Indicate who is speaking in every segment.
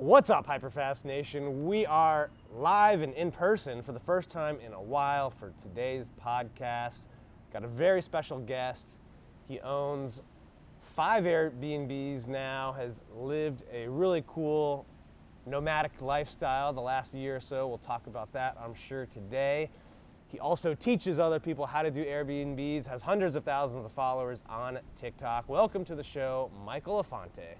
Speaker 1: What's up, Hyperfast Nation? We are live and in person for the first time in a while for today's podcast. Got a very special guest. He owns five Airbnbs now, has lived a really cool nomadic lifestyle the last year or so. We'll talk about that, I'm sure, today. He also teaches other people how to do Airbnbs, has hundreds of thousands of followers on TikTok. Welcome to the show, Michael Elefante.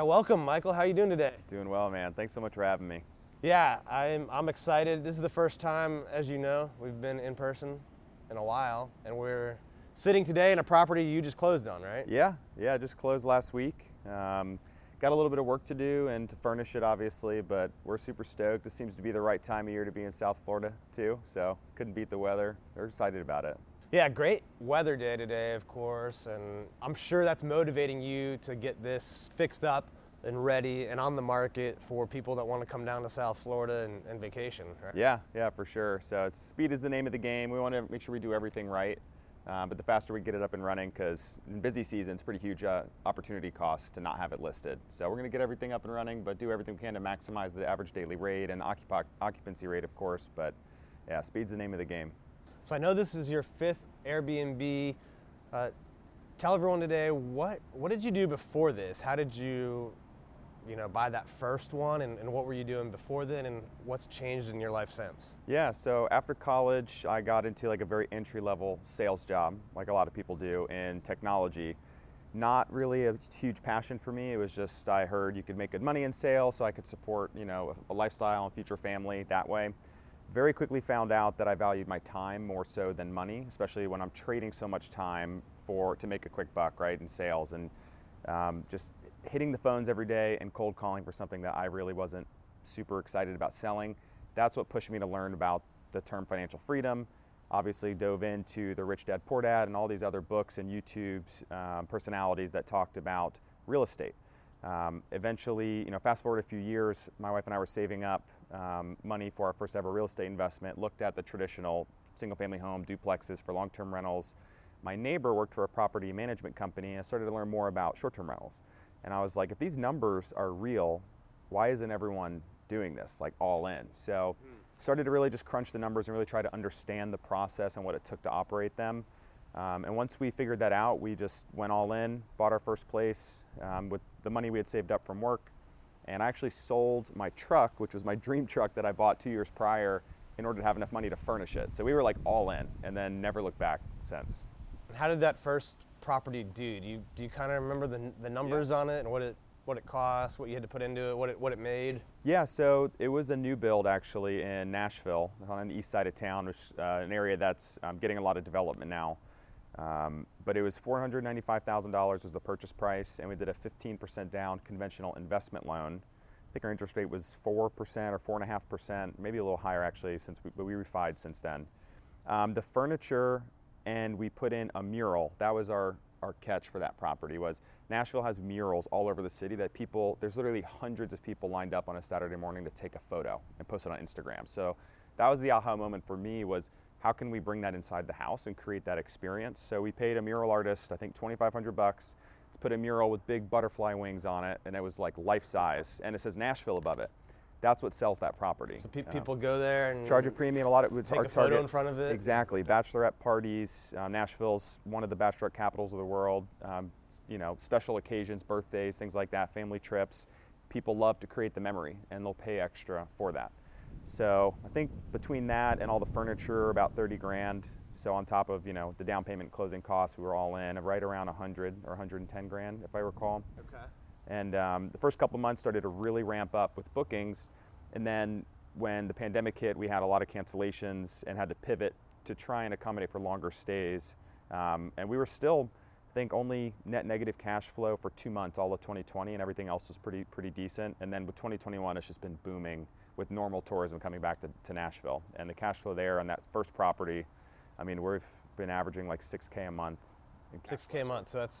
Speaker 1: Right, welcome, Michael. How are you doing today?
Speaker 2: Doing well, man. Thanks so much for having me.
Speaker 1: Yeah, I'm, I'm excited. This is the first time, as you know, we've been in person in a while, and we're sitting today in a property you just closed on, right?
Speaker 2: Yeah, yeah, just closed last week. Um, got a little bit of work to do and to furnish it, obviously, but we're super stoked. This seems to be the right time of year to be in South Florida, too, so couldn't beat the weather. We're excited about it.
Speaker 1: Yeah, great weather day today, of course, and I'm sure that's motivating you to get this fixed up and ready and on the market for people that want to come down to South Florida and, and vacation. Right?
Speaker 2: Yeah, yeah, for sure. So it's, speed is the name of the game. We want to make sure we do everything right. Uh, but the faster we get it up and running, because in busy season, it's pretty huge uh, opportunity cost to not have it listed. So we're going to get everything up and running, but do everything we can to maximize the average daily rate and occup- occupancy rate, of course. But yeah, speed's the name of the game.
Speaker 1: So I know this is your fifth Airbnb. Uh, tell everyone today what what did you do before this? How did you, you know, buy that first one, and, and what were you doing before then, and what's changed in your life since?
Speaker 2: Yeah, so after college, I got into like a very entry level sales job, like a lot of people do in technology. Not really a huge passion for me. It was just I heard you could make good money in sales, so I could support, you know, a lifestyle and future family that way. Very quickly found out that I valued my time more so than money, especially when I'm trading so much time for to make a quick buck, right, in sales, and um, just hitting the phones every day and cold calling for something that I really wasn't super excited about selling. That's what pushed me to learn about the term financial freedom. Obviously, dove into the Rich Dad Poor Dad and all these other books and YouTube's um, personalities that talked about real estate. Um, eventually, you know, fast forward a few years, my wife and I were saving up um, money for our first ever real estate investment. Looked at the traditional single-family home duplexes for long-term rentals. My neighbor worked for a property management company, and I started to learn more about short-term rentals. And I was like, if these numbers are real, why isn't everyone doing this like all in? So, started to really just crunch the numbers and really try to understand the process and what it took to operate them. Um, and once we figured that out, we just went all in, bought our first place um, with the money we had saved up from work. And I actually sold my truck, which was my dream truck that I bought two years prior, in order to have enough money to furnish it. So we were like all in and then never looked back since.
Speaker 1: And how did that first property do? Do you do you kind of remember the the numbers on it and what it what it cost, what you had to put into it, what it what it made?
Speaker 2: Yeah, so it was a new build actually in Nashville, on the east side of town, which uh, an area that's um, getting a lot of development now. Um, but it was $495,000 was the purchase price, and we did a 15% down conventional investment loan. I think our interest rate was 4% or 4.5%, maybe a little higher actually, since we, but we refied since then. Um, the furniture, and we put in a mural. That was our, our catch for that property was Nashville has murals all over the city that people, there's literally hundreds of people lined up on a Saturday morning to take a photo and post it on Instagram. So that was the aha moment for me was how can we bring that inside the house and create that experience? So we paid a mural artist, I think 2,500 bucks, to put a mural with big butterfly wings on it, and it was like life size, and it says Nashville above it. That's what sells that property.
Speaker 1: So pe-
Speaker 2: Um,
Speaker 1: people go there and
Speaker 2: charge a premium. A lot of it's
Speaker 1: take
Speaker 2: our
Speaker 1: a photo
Speaker 2: target.
Speaker 1: in front of it.
Speaker 2: Exactly, bachelorette parties. Uh, Nashville's one of the bachelorette capitals of the world. Um, you know, special occasions, birthdays, things like that, family trips. People love to create the memory, and they'll pay extra for that. So I think between that and all the furniture, about 30 grand. So on top of you know the down payment, closing costs, we were all in right around 100 or 110 grand, if I recall.
Speaker 1: Okay.
Speaker 2: And um, the first couple months started to really ramp up with bookings. And then when the pandemic hit, we had a lot of cancellations and had to pivot to try and accommodate for longer stays. Um, and we were still I think only net negative cash flow for two months, all of 2020, and everything else was pretty pretty decent. And then with 2021, it's just been booming with normal tourism coming back to, to Nashville. And the cash flow there on that first property, I mean, we've been averaging like 6K a month.
Speaker 1: 6K a month, so that's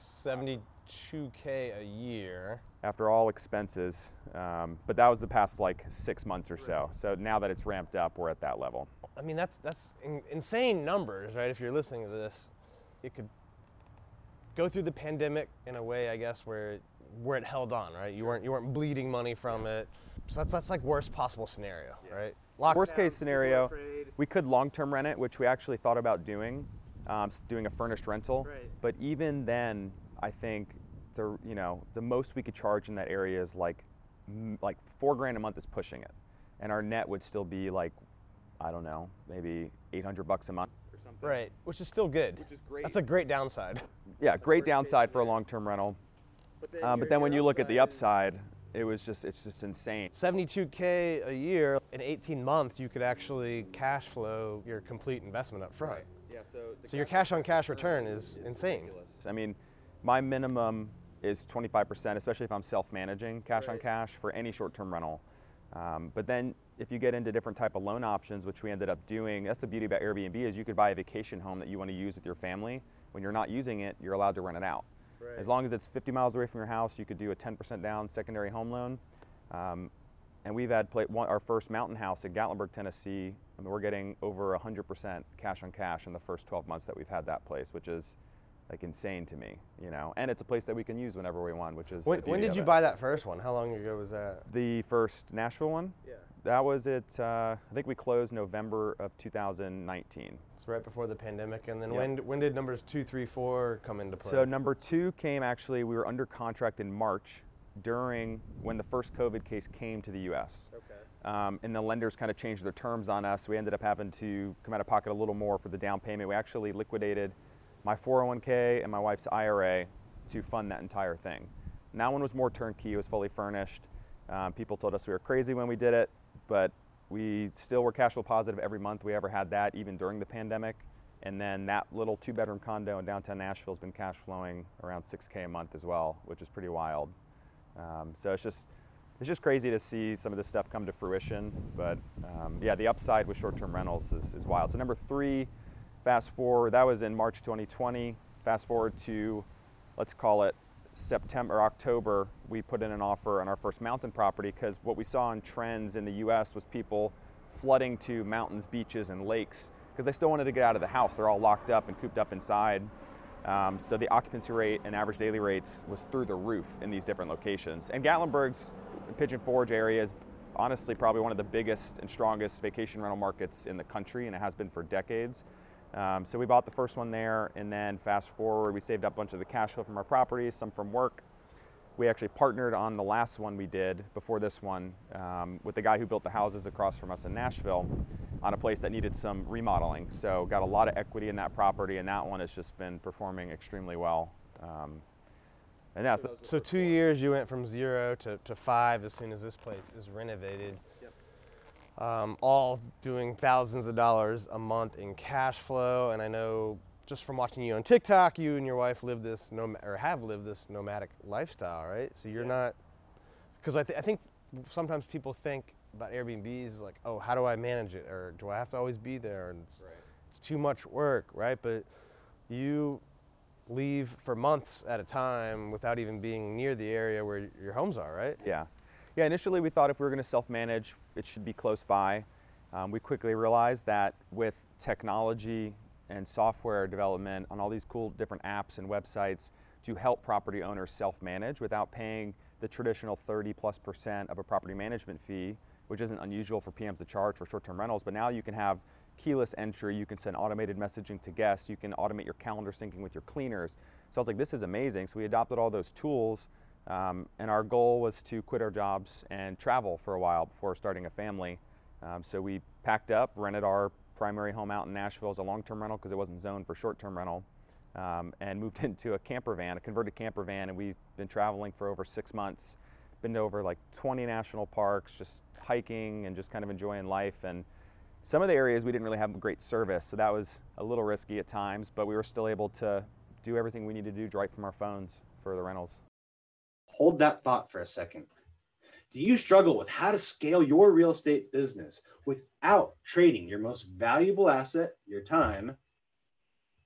Speaker 1: 72K a year.
Speaker 2: after all expenses. Um, but that was the past like six months or so. So now that it's ramped up, we're at that level.
Speaker 1: I mean, that's that's in, insane numbers, right? If you're listening to this, it could go through the pandemic in a way, I guess, where where it held on, right? You weren't you weren't bleeding money from it. So that's that's like worst possible scenario, right? Lockdown,
Speaker 2: Worst case scenario,
Speaker 1: afraid.
Speaker 2: we could long-term rent it, which we actually thought about doing, um, s- doing a furnished rental.
Speaker 1: Right.
Speaker 2: But even then, I think the you know the most we could charge in that area is like like four grand a month is pushing it, and our net would still be like I don't know maybe 800 bucks a month or something.
Speaker 1: Right, which is still good.
Speaker 2: Which is great.
Speaker 1: That's a great downside.
Speaker 2: Yeah, great downside for a long-term rental. Um, but then when you look at the upside, it was just it's just insane.
Speaker 1: 72k a year in 18 months, you could actually cash flow your complete investment up front. Right.
Speaker 2: Yeah. So.
Speaker 1: So your cash on cash return is insane.
Speaker 2: I mean, my minimum is 25%, especially if I'm self-managing cash on cash for any short-term rental. Um, but then if you get into different type of loan options, which we ended up doing, that's the beauty about Airbnb is you could buy a vacation home that you want to use with your family. When you're not using it, you're allowed to rent it out. As long as it's 50 miles away from your house, you could do a 10% down secondary home loan. Um, and we've had pla one, our first mountain house in Gatlinburg, Tennessee. Mean, we're getting over 100% cash on cash in the first 12 months that we've had that place, which is like insane to me, you know. And it's a place that we can use whenever we want, which is.
Speaker 1: When, when did you
Speaker 2: it.
Speaker 1: buy that first one? How long ago was that?
Speaker 2: the first Nashville one?
Speaker 1: Yeah.
Speaker 2: That was it. Uh, I think we closed November of 2019.
Speaker 1: It's right before the pandemic. And then
Speaker 2: Yeah.
Speaker 1: when when did numbers two, three, four come into play?
Speaker 2: So number two came actually. We were under contract in March during when the first COVID case came to the U.S.
Speaker 1: okay.
Speaker 2: um, and the lenders kind of changed their terms on us. We ended up having to come out of pocket a little more for the down payment. We actually liquidated my 401k and my wife's IRA to fund that entire thing. And that one was more turnkey. It was fully furnished. Um, people told us we were crazy when we did it, but we still were cash flow positive every month we ever had that, even during the pandemic. And then that little two-bedroom condo in downtown Nashville has been cash flowing around 6k a month as well, which is pretty wild. Um, so it's just it's just crazy to see some of this stuff come to fruition. But um, yeah, the upside with short-term rentals is, is wild. So number three, fast forward, that was in March 2020. Fast forward to, let's call it September October, we put in an offer on our first mountain property because what we saw in trends in the U.S. was people flooding to mountains, beaches, and lakes because they still wanted to get out of the house. They're all locked up and cooped up inside. Um, so the occupancy rate and average daily rates was through the roof in these different locations. And Gatlinburg's Pigeon Forge area is honestly probably one of the biggest and strongest vacation rental markets in the country, and it has been for decades. Um, so we bought the first one there, and then fast forward, we saved up a bunch of the cash flow from our properties, some from work. We actually partnered on the last one we did before this one um, with the guy who built the houses across from us in Nashville on a place that needed some remodeling. So got a lot of equity in that property, and that one has just been performing extremely well. Um, and that's
Speaker 1: So two years you went from zero to, to five as soon as this place is renovated. Um, all doing thousands of dollars a month in cash flow, and I know just from watching you on TikTok, you and your wife live this nom- or have lived this nomadic lifestyle, right? So you're
Speaker 2: Yeah.
Speaker 1: not because I, th- I think sometimes people think about Airbnbs like, oh, how do I manage it, or do I have to always be there, and it's, it's too much work, right? But you leave for months at a time without even being near the area where your homes are, right?
Speaker 2: Yeah. Yeah, initially we thought if we were going to self manage, it should be close by. Um, we quickly realized that with technology and software development on all these cool different apps and websites to help property owners self manage without paying the traditional 30 plus percent of a property management fee, which isn't unusual for PMs to charge for short term rentals. But now you can have keyless entry, you can send automated messaging to guests, you can automate your calendar syncing with your cleaners. So I was like, this is amazing. So we adopted all those tools. Um, and our goal was to quit our jobs and travel for a while before starting a family. Um, so we packed up, rented our primary home out in Nashville as a long-term rental because it wasn't zoned for short-term rental, um, and moved into a camper van, a converted camper van, and we've been traveling for over six months. Been to over like 20 national parks, just hiking and just kind of enjoying life. And some of the areas we didn't really have great service, so that was a little risky at times, but we were still able to do everything we needed to do right from our phones for the rentals.
Speaker 3: Hold that thought for a second. Do you struggle with how to scale your real estate business without trading your most valuable asset, your time,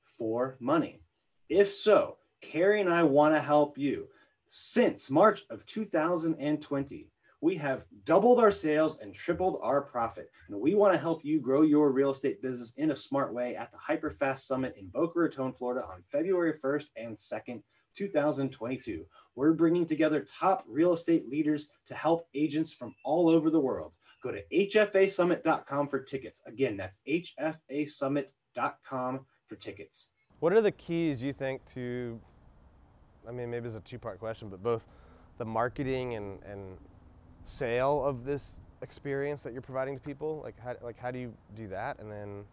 Speaker 3: for money? If so, Carrie and I want to help you. Since March of 2020, we have doubled our sales and tripled our profit. And we want to help you grow your real estate business in a smart way at the Hyperfast Summit in Boca Raton, Florida on February 1st and 2nd, 2022. We're bringing together top real estate leaders to help agents from all over the world. Go to hfasummit.com for tickets. Again, that's hfasummit.com for tickets.
Speaker 1: What are the keys you think to, I mean, maybe it's a two part question, but both the marketing and, and sale of this experience that you're providing to people? Like how, like how do you do that? And then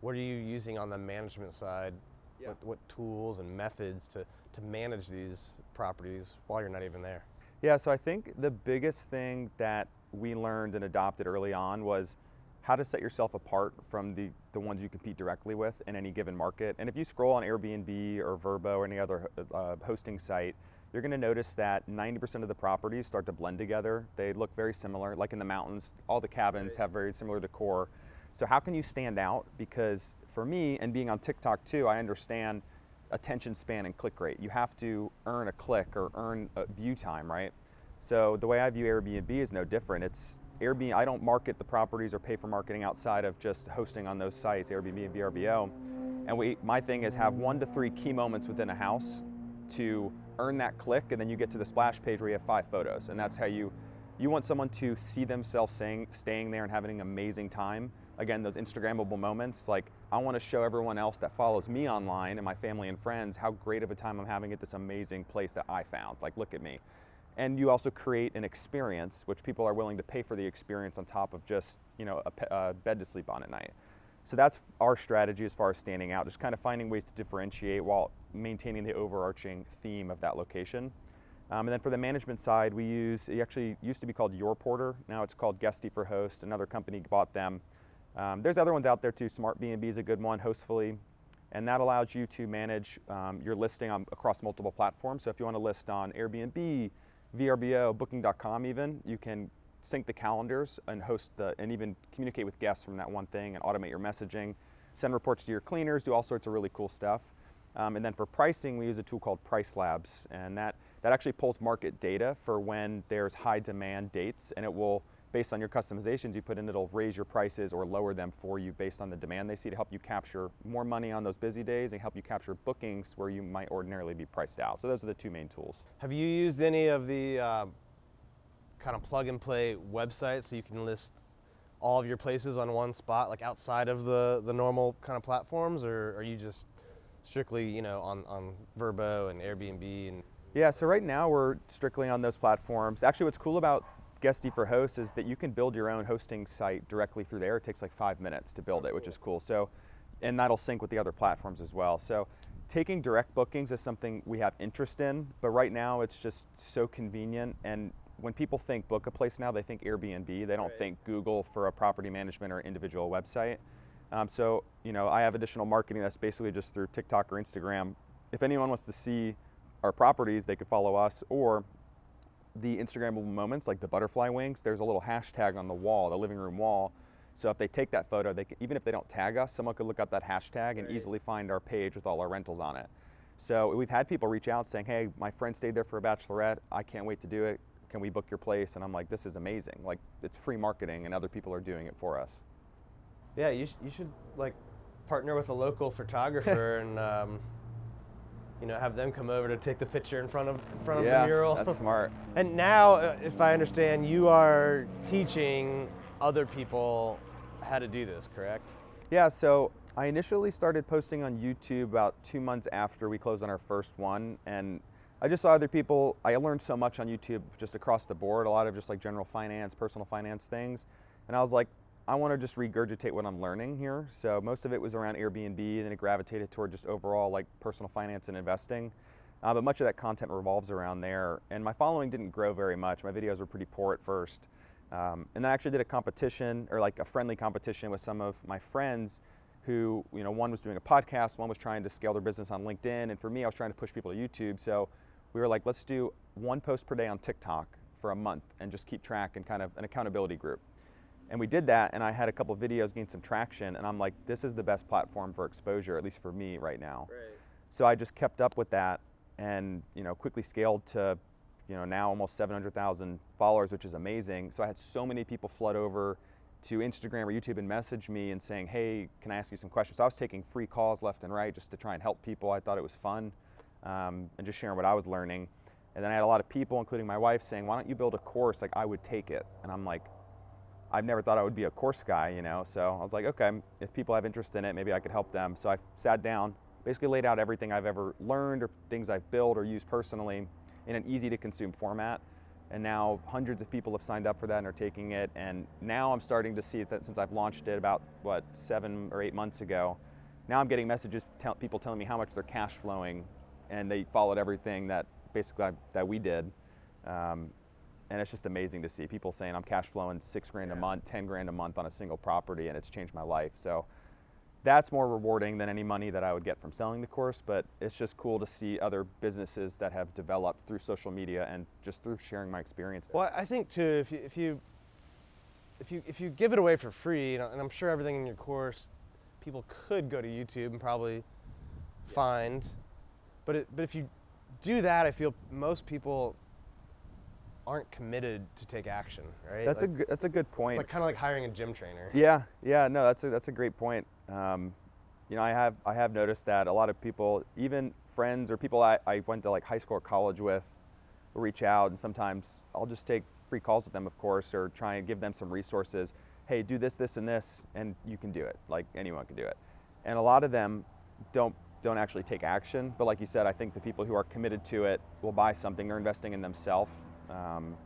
Speaker 1: what are you using on the management side?
Speaker 2: Yeah.
Speaker 1: What, what tools and methods to, to manage these properties while you're not even there?
Speaker 2: Yeah, so I think the biggest thing that we learned and adopted early on was how to set yourself apart from the, the ones you compete directly with in any given market. And if you scroll on Airbnb or VRBO or any other uh, hosting site, you're going to notice that 90% of the properties start to blend together. They look very similar, like in the mountains, all the cabins have very similar decor. So, how can you stand out? Because for me, and being on TikTok too, I understand attention span and click rate. You have to earn a click or earn view time, right? So, the way I view Airbnb is no different. It's Airbnb, I don't market the properties or pay for marketing outside of just hosting on those sites, Airbnb and VRBO. And we, my thing is have one to three key moments within a house to earn that click, and then you get to the splash page where you have five photos, and that's how you you want someone to see themselves staying, staying there and having an amazing time. Again, those Instagrammable moments. Like I want to show everyone else that follows me online and my family and friends how great of a time I'm having at this amazing place that I found. Like look at me. And you also create an experience, which people are willing to pay for the experience on top of just you know a, a bed to sleep on at night. So that's our strategy as far as standing out, just kind of finding ways to differentiate while maintaining the overarching theme of that location. Um, and then for the management side, we use, it actually used to be called Your Porter. Now it's called Guesty for Host. Another company bought them. Um, there's other ones out there too. Smartbnb is a good one, Hostfully. And that allows you to manage um, your listing on, across multiple platforms. So if you want to list on Airbnb, VRBO, Booking.com even, you can sync the calendars and host the, and even communicate with guests from that one thing and automate your messaging, send reports to your cleaners, do all sorts of really cool stuff. Um, and then for pricing, we use a tool called Price Labs, and that, that actually pulls market data for when there's high demand dates, and it will, based on your customizations you put in, it'll raise your prices or lower them for you based on the demand they see to help you capture more money on those busy days and help you capture bookings where you might ordinarily be priced out. So those are the two main tools.
Speaker 1: Have you used any of the uh, kind of plug and play websites so you can list all of your places on one spot, like outside of the, the normal kind of platforms, or are you just strictly, you know, on, on VRBO and Airbnb and
Speaker 2: Yeah, so right now we're strictly on those platforms. Actually, what's cool about Guesty for Hosts is that you can build your own hosting site directly through there. It takes like five minutes to build it, which is cool. So, and that'll sync with the other platforms as well. So, taking direct bookings is something we have interest in, but right now it's just so convenient. And when people think book a place now, they think Airbnb. They don't
Speaker 1: Right.
Speaker 2: think Google for a property management or individual website. Um, so, you know, I have additional marketing that's basically just through TikTok or Instagram. If anyone wants to see our properties, they could follow us or the Instagrammable moments, like the butterfly wings. There's a little hashtag on the wall, the living room wall. So if they take that photo, they can, even if they don't tag us, someone could look up that hashtag and
Speaker 1: Right.
Speaker 2: easily find our page with all our rentals on it. So we've had people reach out saying, "Hey, my friend stayed there for a bachelorette. I can't wait to do it. Can we book your place?" And I'm like, "This is amazing. Like it's free marketing, and other people are doing it for us."
Speaker 1: Yeah, you, sh- you should like partner with a local photographer and um, you know have them come over to take the picture in front of in front of the mural.
Speaker 2: that's smart.
Speaker 1: and now, uh, if I understand, you are teaching other people how to do this, correct?
Speaker 2: Yeah, so I initially started posting on YouTube about two months after we closed on our first one, and I just saw other people. I learned so much on YouTube just across the board, a lot of just like general finance, personal finance things, and I was like, I want to just regurgitate what I'm learning here. So most of it was around Airbnb, and then it gravitated toward just overall like personal finance and investing. Uh, but much of that content revolves around there, and my following didn't grow very much. My videos were pretty poor at first. Um, and then I actually did a competition or like a friendly competition with some of my friends who, you know, one was doing a podcast, one was trying to scale their business on LinkedIn, and for me, I was trying to push people to YouTube. So we were like, let's do one post per day on TikTok for a month and just keep track and kind of an accountability group. And we did that, and I had a couple videos gain some traction, and I'm like, this is the best platform for exposure, at least for me right now.
Speaker 1: Right.
Speaker 2: So I just kept up with that, and you know, quickly scaled to, you know, now almost 700,000 followers, which is amazing. So I had so many people flood over to Instagram or YouTube and message me and saying, hey, can I ask you some questions? So I was taking free calls left and right just to try and help people. I thought it was fun, um, and just sharing what I was learning. And then I had a lot of people, including my wife, saying, why don't you build a course? Like I would take it. And I'm like, I've never thought I would be a course guy, you know. So I was like, okay, if people have interest in it, maybe I could help them. So I sat down, basically laid out everything I've ever learned or things I've built or used personally in an easy to consume format. And now hundreds of people have signed up for that and are taking it. And now I'm starting to see that since I've launched it about, what, seven or eight months ago, now I'm getting messages, tell, people telling me how much they're cash flowing and they followed everything that basically I, that we did. Um, and it's just amazing to see people saying I'm cash flowing six grand a month, 10 grand a month on a single property, and it's changed my life. So that's more rewarding than any money that I would get from selling the course, but it's just cool to see other businesses that have developed through social media and just through sharing my experience.
Speaker 1: Well, I think too, if you if you if you if you give it away for free, you know, and I'm sure everything in your course, people could go to YouTube and probably find, but it, but if you do that, I feel most people aren't committed to take action, right?
Speaker 2: That's
Speaker 1: like,
Speaker 2: a good, that's a good point.
Speaker 1: It's like kind of like hiring a gym trainer.
Speaker 2: Yeah, yeah, no, that's a that's a great point. Um, you know, I have I have noticed that a lot of people, even friends or people I, I went to like high school or college with, reach out and sometimes I'll just take free calls with them, of course, or try and give them some resources. Hey, do this, this, and this, and you can do it. Like anyone can do it. And a lot of them don't don't actually take action. But like you said, I think the people who are committed to it will buy something. They're investing in themselves, um,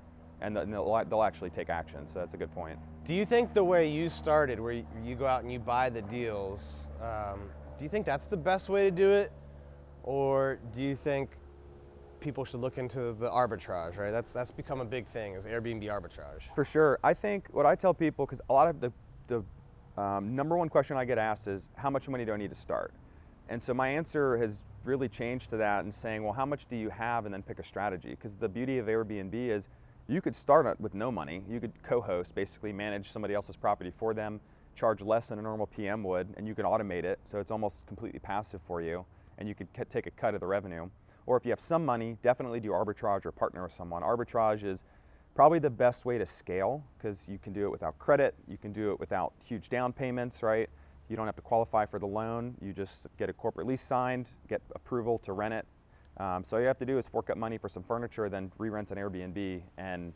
Speaker 2: and they'll, they'll actually take action. So that's a good point.
Speaker 1: Do you think the way you started, where you go out and you buy the deals, um, do you think that's the best way to do it, or do you think people should look into the arbitrage? Right, that's that's become a big thing is Airbnb arbitrage.
Speaker 2: For sure, I think what I tell people because a lot of the the um, number one question I get asked is how much money do I need to start? And so my answer has really changed to that and saying, well, how much do you have and then pick a strategy? Because the beauty of Airbnb is you could start with no money. You could co host, basically manage somebody else's property for them, charge less than a normal PM would, and you can automate it. So it's almost completely passive for you, and you could take a cut of the revenue. Or if you have some money, definitely do arbitrage or partner with someone. Arbitrage is probably the best way to scale because you can do it without credit, you can do it without huge down payments, right? You don't have to qualify for the loan. You just get a corporate lease signed, get approval to rent it. Um, so all you have to do is fork up money for some furniture, then re-rent an Airbnb. And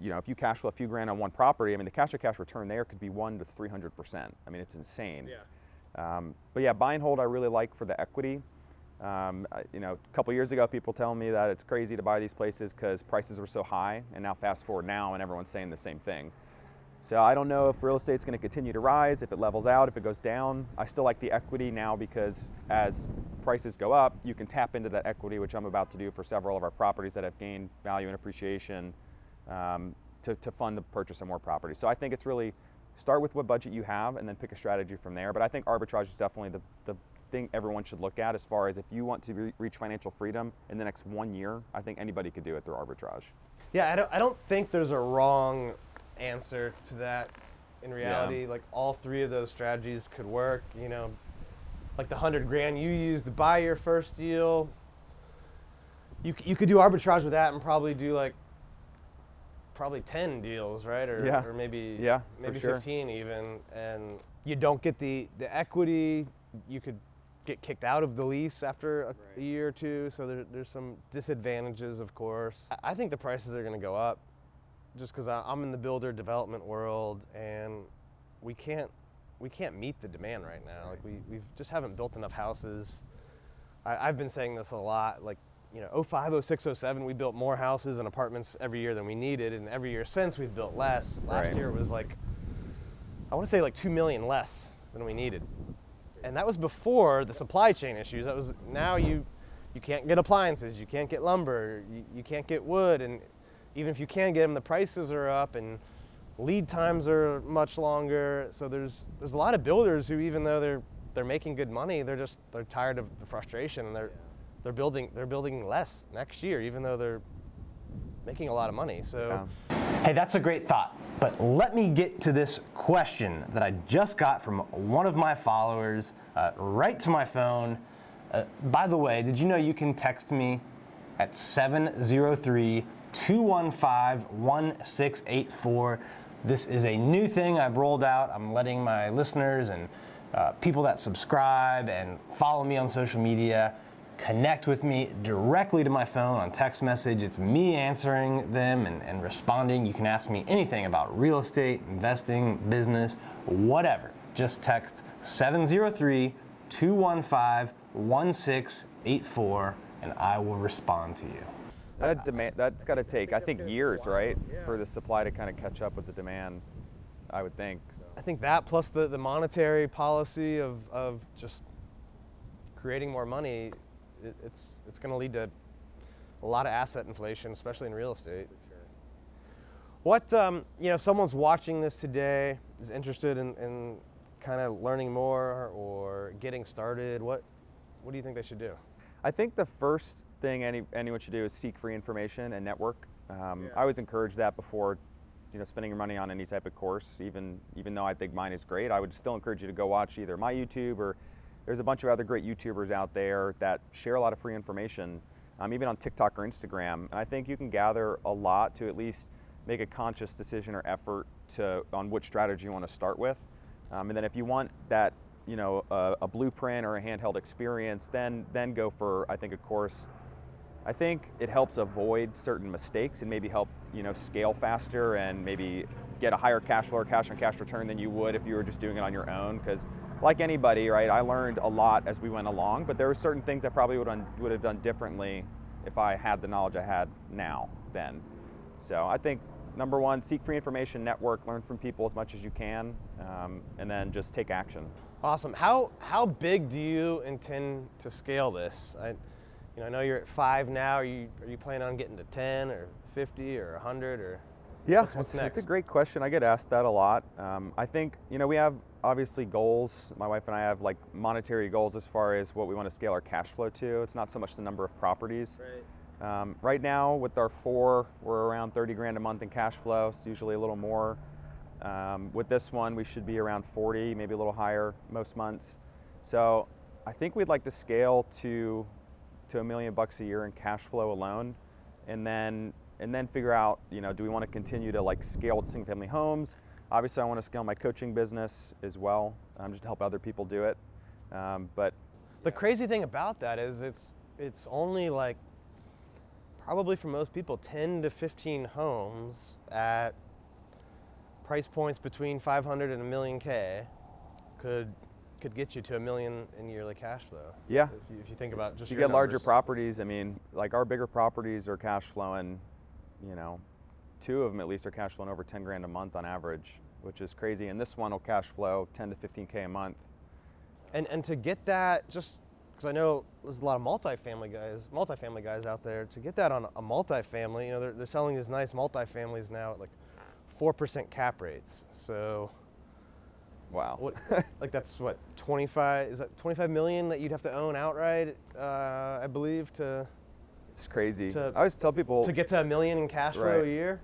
Speaker 2: you know, if you cash flow a few grand on one property, I mean, the cash to cash return there could be one to 300 percent. I mean, it's insane.
Speaker 1: Yeah.
Speaker 2: Um, but yeah, buy and hold I really like for the equity. Um, I, you know, a couple years ago, people telling me that it's crazy to buy these places because prices were so high, and now fast forward now, and everyone's saying the same thing. So I don't know if real estate's going to continue to rise, if it levels out, if it goes down. I still like the equity now because as prices go up, you can tap into that equity, which I'm about to do for several of our properties that have gained value and appreciation um, to, to fund the purchase of more properties. So I think it's really start with what budget you have and then pick a strategy from there. But I think arbitrage is definitely the, the thing everyone should look at as far as if you want to re- reach financial freedom in the next one year, I think anybody could do it through arbitrage.
Speaker 1: Yeah, I don't, I don't think there's a wrong answer to that in reality. Yeah. Like all three of those strategies could work. You know, like the hundred grand you used to buy your first deal. You you could do arbitrage with that and probably do like probably ten deals, right? Or
Speaker 2: yeah.
Speaker 1: or maybe
Speaker 2: yeah,
Speaker 1: maybe
Speaker 2: sure.
Speaker 1: fifteen even, and you don't get the the equity. You could get kicked out of the lease after a, right. a year or two. So there, there's some disadvantages, of course. I think the prices are going to go up just because I'm in the builder development world and we can't we can't meet the demand right now. Like we we just haven't built enough houses. I, have been saying this a lot. Like you know, 05, 06, 07, we built more houses and apartments every year than we needed, and every year since we've built less. Last
Speaker 2: right.
Speaker 1: year was like I want to say like two million less than we needed, and that was before the supply chain issues. That was now you you can't get appliances, you can't get lumber, you, you can't get wood, and even if you can get them, the prices are up, and lead times are much longer. So there's there's a lot of builders who, even though they're they're making good money, they're just they're tired of the frustration and they're they're building they're building less next year, even though they're making a lot of money. So, hey, that's a great thought. But let me get to this question that I just got from one of my followers uh, right to my phone. Uh, by the way, did you know you can text me at 703 215 1684? This is a new thing I've rolled out. I'm letting my listeners and uh, people that subscribe and follow me on social media connect with me directly to my phone on text message. It's me answering them and, and, responding. You can ask me anything about real estate, investing, business, whatever. Just text 703 215 1684 and I will respond to you.
Speaker 2: That demand, that's got to take, I think, years, right, for the supply to kind of catch up with the demand, I would think.
Speaker 1: I think that plus the, the monetary policy of, of just creating more money it, it's it's going to lead to a lot of asset inflation, especially in real estate. Sure. What um, you know, if someone's watching this today is interested in, in kind of learning more or getting started, what what do you think they should do?
Speaker 2: I think the first thing any, anyone should do is seek free information and network. Um, yeah. I always encourage that before you know spending your money on any type of course even even though I think mine is great I would still encourage you to go watch either my YouTube or there's a bunch of other great YouTubers out there that share a lot of free information, um, even on TikTok or Instagram. And I think you can gather a lot to at least make a conscious decision or effort to on which strategy you want to start with. Um, and then if you want that, you know, a, a, blueprint or a handheld experience, then then go for I think a course. I think it helps avoid certain mistakes and maybe help you know scale faster and maybe get a higher cash flow or cash on cash return than you would if you were just doing it on your own because like anybody, right, I learned a lot as we went along, but there were certain things I probably would, un- would have done differently if I had the knowledge I had now then. So I think number one, seek free information, network, learn from people as much as you can, um, and then just take action.
Speaker 1: Awesome. How how big do you intend to scale this? I, you know, I know you're at five now. Are you are you planning on getting to ten or fifty or hundred or?
Speaker 2: Yeah,
Speaker 1: what's, what's
Speaker 2: it's, it's, a great question. I get asked that a lot. Um, I think you know we have obviously goals. My wife and I have like monetary goals as far as what we want to scale our cash flow to. It's not so much the number of properties. Right. Um, right now, with our four, we're around 30 grand a month in cash flow. It's usually a little more. Um, with this one, we should be around 40, maybe a little higher most months. So I think we'd like to scale to to a million bucks a year in cash flow alone, and then and then figure out, you know, do we want to continue to like scale with single family homes? Obviously, I want to scale my coaching business as well, um, just to help other people do it. Um, but
Speaker 1: the crazy thing about that is it's it's only like probably for most people 10 to 15 homes at price points between 500 and a million K could could get you to a million in yearly cash flow.
Speaker 2: Yeah.
Speaker 1: If you, if you think about just
Speaker 2: you
Speaker 1: get
Speaker 2: numbers. larger properties. I mean, like our bigger properties are cash flowing, you know, two of them at least are cash flowing over 10 grand a month on average, which is crazy. And this one will cash flow 10 to 15K a month.
Speaker 1: And, and to get that, just because I know there's a lot of multifamily guys, multifamily guys out there, to get that on a multifamily, you know, they're, they're selling these nice multifamilies now at like 4% cap rates. So,
Speaker 2: wow.
Speaker 1: What, like that's what, 25, is that 25 million that you'd have to own outright, uh, I believe, to
Speaker 2: it's crazy. To, I always tell people
Speaker 1: to get to a million in cash flow a year.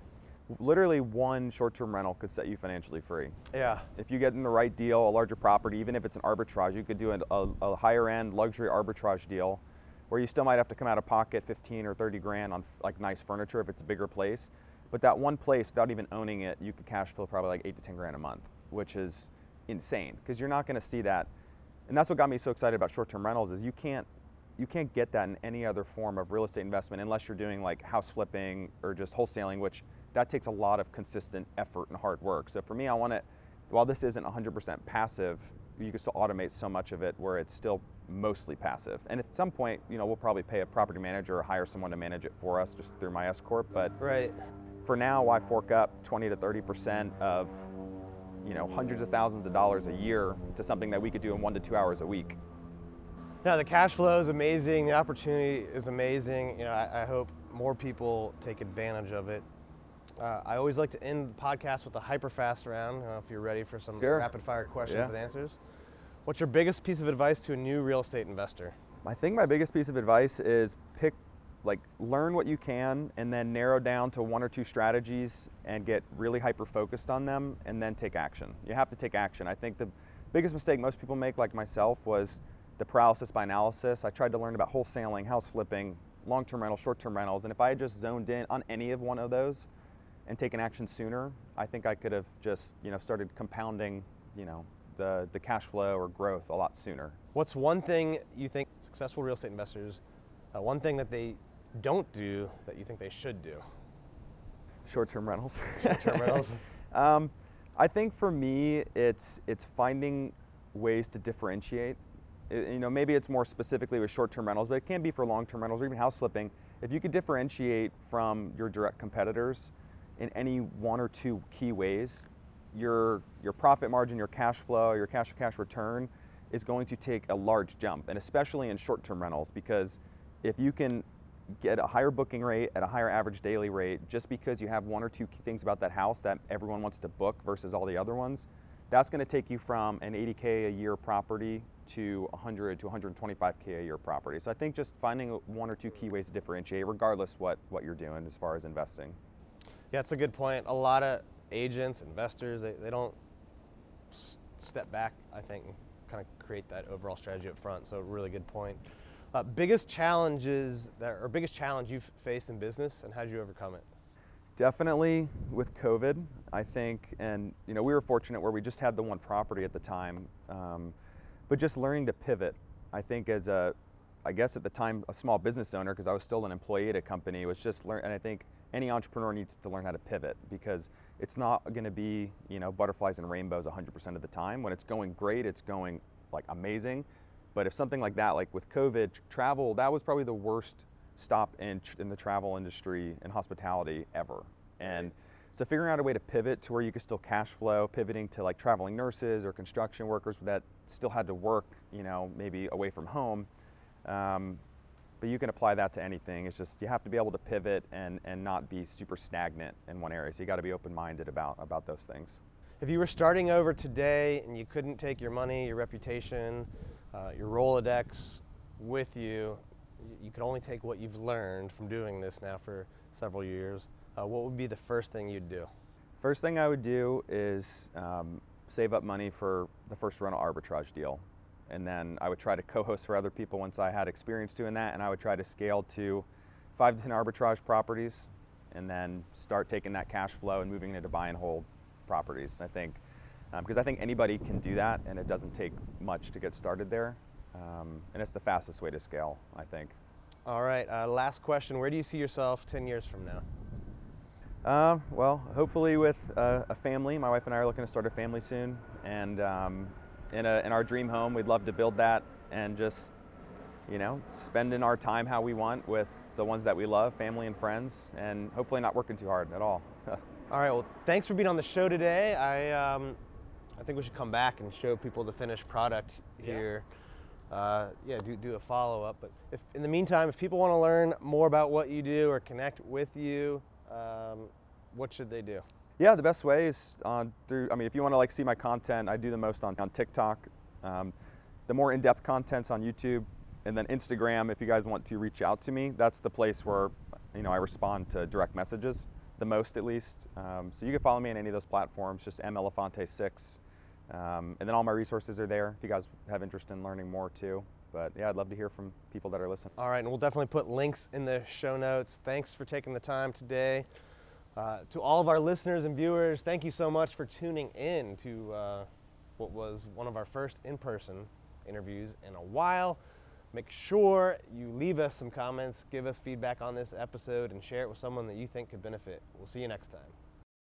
Speaker 2: Literally, one short-term rental could set you financially free.
Speaker 1: Yeah.
Speaker 2: If you get in the right deal, a larger property, even if it's an arbitrage, you could do a, a, a higher-end luxury arbitrage deal, where you still might have to come out of pocket 15 or 30 grand on like nice furniture if it's a bigger place. But that one place, without even owning it, you could cash flow probably like eight to 10 grand a month, which is insane because you're not going to see that. And that's what got me so excited about short-term rentals is you can't you can't get that in any other form of real estate investment unless you're doing like house flipping or just wholesaling, which that takes a lot of consistent effort and hard work. So for me, I want to, while this isn't 100% passive, you can still automate so much of it where it's still mostly passive. And at some point, you know, we'll probably pay a property manager or hire someone to manage it for us just through my S corp. But
Speaker 1: right.
Speaker 2: For now, I fork up 20 to 30 percent of, you know, hundreds of thousands of dollars a year to something that we could do in one to two hours a week.
Speaker 1: No, the cash flow is amazing. The opportunity is amazing. You know, I, I hope more people take advantage of it. Uh, I always like to end the podcast with a hyper fast round. I if you're ready for some
Speaker 2: Sure.
Speaker 1: rapid fire questions
Speaker 2: Yeah.
Speaker 1: and answers. What's your biggest piece of advice to a new real estate investor?
Speaker 2: I think my biggest piece of advice is pick, like, learn what you can and then narrow down to one or two strategies and get really hyper focused on them and then take action. You have to take action. I think the biggest mistake most people make, like myself, was the paralysis by analysis. I tried to learn about wholesaling, house flipping, long term rentals, short term rentals, and if I had just zoned in on any of one of those and taken action sooner, I think I could have just, you know, started compounding, you know, the, the cash flow or growth a lot sooner.
Speaker 1: What's one thing you think successful real estate investors, uh, one thing that they don't do that you think they should do?
Speaker 2: Short-term rentals.
Speaker 1: Short-term rentals.
Speaker 2: Um, I think for me, it's it's finding ways to differentiate. It- you know, maybe it's more specifically with short-term rentals, but it can be for long-term rentals or even house flipping. If you could differentiate from your direct competitors in any one or two key ways, your your profit margin, your cash flow, your cash to cash return is going to take a large jump, and especially in short-term rentals, because if you can get a higher booking rate at a higher average daily rate just because you have one or two key things about that house that everyone wants to book versus all the other ones, that's going to take you from an 80k a year property to 100 to 125k a year property. So I think just finding one or two key ways to differentiate, regardless what what you're doing as far as investing.
Speaker 1: Yeah, it's a good point. A lot of agents, investors, they, they don't step back, I think, kind of create that overall strategy up front. So, really good point. Uh, biggest challenges that, or biggest challenge you've faced in business, and how did you overcome it?
Speaker 2: Definitely with COVID, I think, and you know we were fortunate where we just had the one property at the time, um, but just learning to pivot. I think as a, I guess at the time a small business owner because I was still an employee at a company was just learn, and I think any entrepreneur needs to learn how to pivot because it's not going to be you know butterflies and rainbows 100% of the time. When it's going great, it's going like amazing, but if something like that, like with COVID, travel, that was probably the worst stop in, in the travel industry and hospitality ever. And so figuring out a way to pivot to where you could still cash flow, pivoting to like traveling nurses or construction workers that still had to work, you know, maybe away from home. Um, but you can apply that to anything. It's just you have to be able to pivot and, and not be super stagnant in one area. So you got to be open-minded about about those things.
Speaker 1: If you were starting over today and you couldn't take your money, your reputation, uh, your Rolodex with you, you could only take what you've learned from doing this now for several years. Uh, what would be the first thing you'd do?
Speaker 2: First thing I would do is um, save up money for the first rental arbitrage deal. And then I would try to co host for other people once I had experience doing that. And I would try to scale to five to 10 arbitrage properties and then start taking that cash flow and moving it into buy and hold properties. I think, because I think anybody can do that and it doesn't take much to get started there. Um, and it's the fastest way to scale, I think.
Speaker 1: All right, uh, last question. Where do you see yourself 10 years from now?
Speaker 2: Uh, well, hopefully with uh, a family. My wife and I are looking to start a family soon, and um, in, a, in our dream home, we'd love to build that and just, you know, spending our time how we want with the ones that we love, family and friends, and hopefully not working too hard at all.
Speaker 1: All right, well, thanks for being on the show today. I, um, I think we should come back and show people the finished product
Speaker 2: Yeah.
Speaker 1: here. Uh, yeah, do, do a follow up. But if, in the meantime, if people want to learn more about what you do or connect with you, um, what should they do?
Speaker 2: Yeah, the best way is on through. I mean, if you want to like see my content, I do the most on, on TikTok. Um, the more in-depth content's on YouTube, and then Instagram. If you guys want to reach out to me, that's the place where you know I respond to direct messages the most, at least. Um, so you can follow me on any of those platforms. Just M Elefante six, um, and then all my resources are there. If you guys have interest in learning more too. But yeah, I'd love to hear from people that are listening.
Speaker 1: All right, and we'll definitely put links in the show notes. Thanks for taking the time today. Uh, to all of our listeners and viewers, thank you so much for tuning in to uh, what was one of our first in person interviews in a while. Make sure you leave us some comments, give us feedback on this episode, and share it with someone that you think could benefit. We'll see you next time.